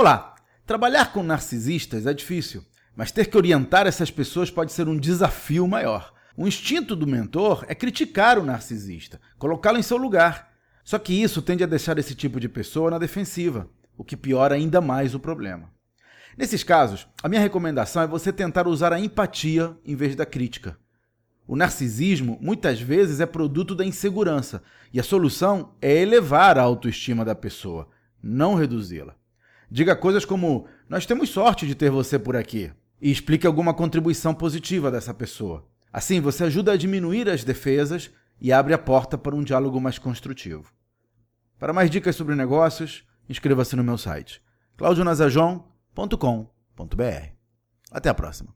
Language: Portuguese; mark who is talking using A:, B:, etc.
A: Olá! Trabalhar com narcisistas é difícil, mas ter que orientar essas pessoas pode ser um desafio maior. O instinto do mentor é criticar o narcisista, colocá-lo em seu lugar. Só que isso tende a deixar esse tipo de pessoa na defensiva, o que piora ainda mais o problema. Nesses casos, a minha recomendação é você tentar usar a empatia em vez da crítica. O narcisismo muitas vezes é produto da insegurança, e a solução é elevar a autoestima da pessoa, não reduzi-la. Diga coisas como: Nós temos sorte de ter você por aqui. E explique alguma contribuição positiva dessa pessoa. Assim, você ajuda a diminuir as defesas e abre a porta para um diálogo mais construtivo. Para mais dicas sobre negócios, inscreva-se no meu site claudionazajon.com.br. Até a próxima.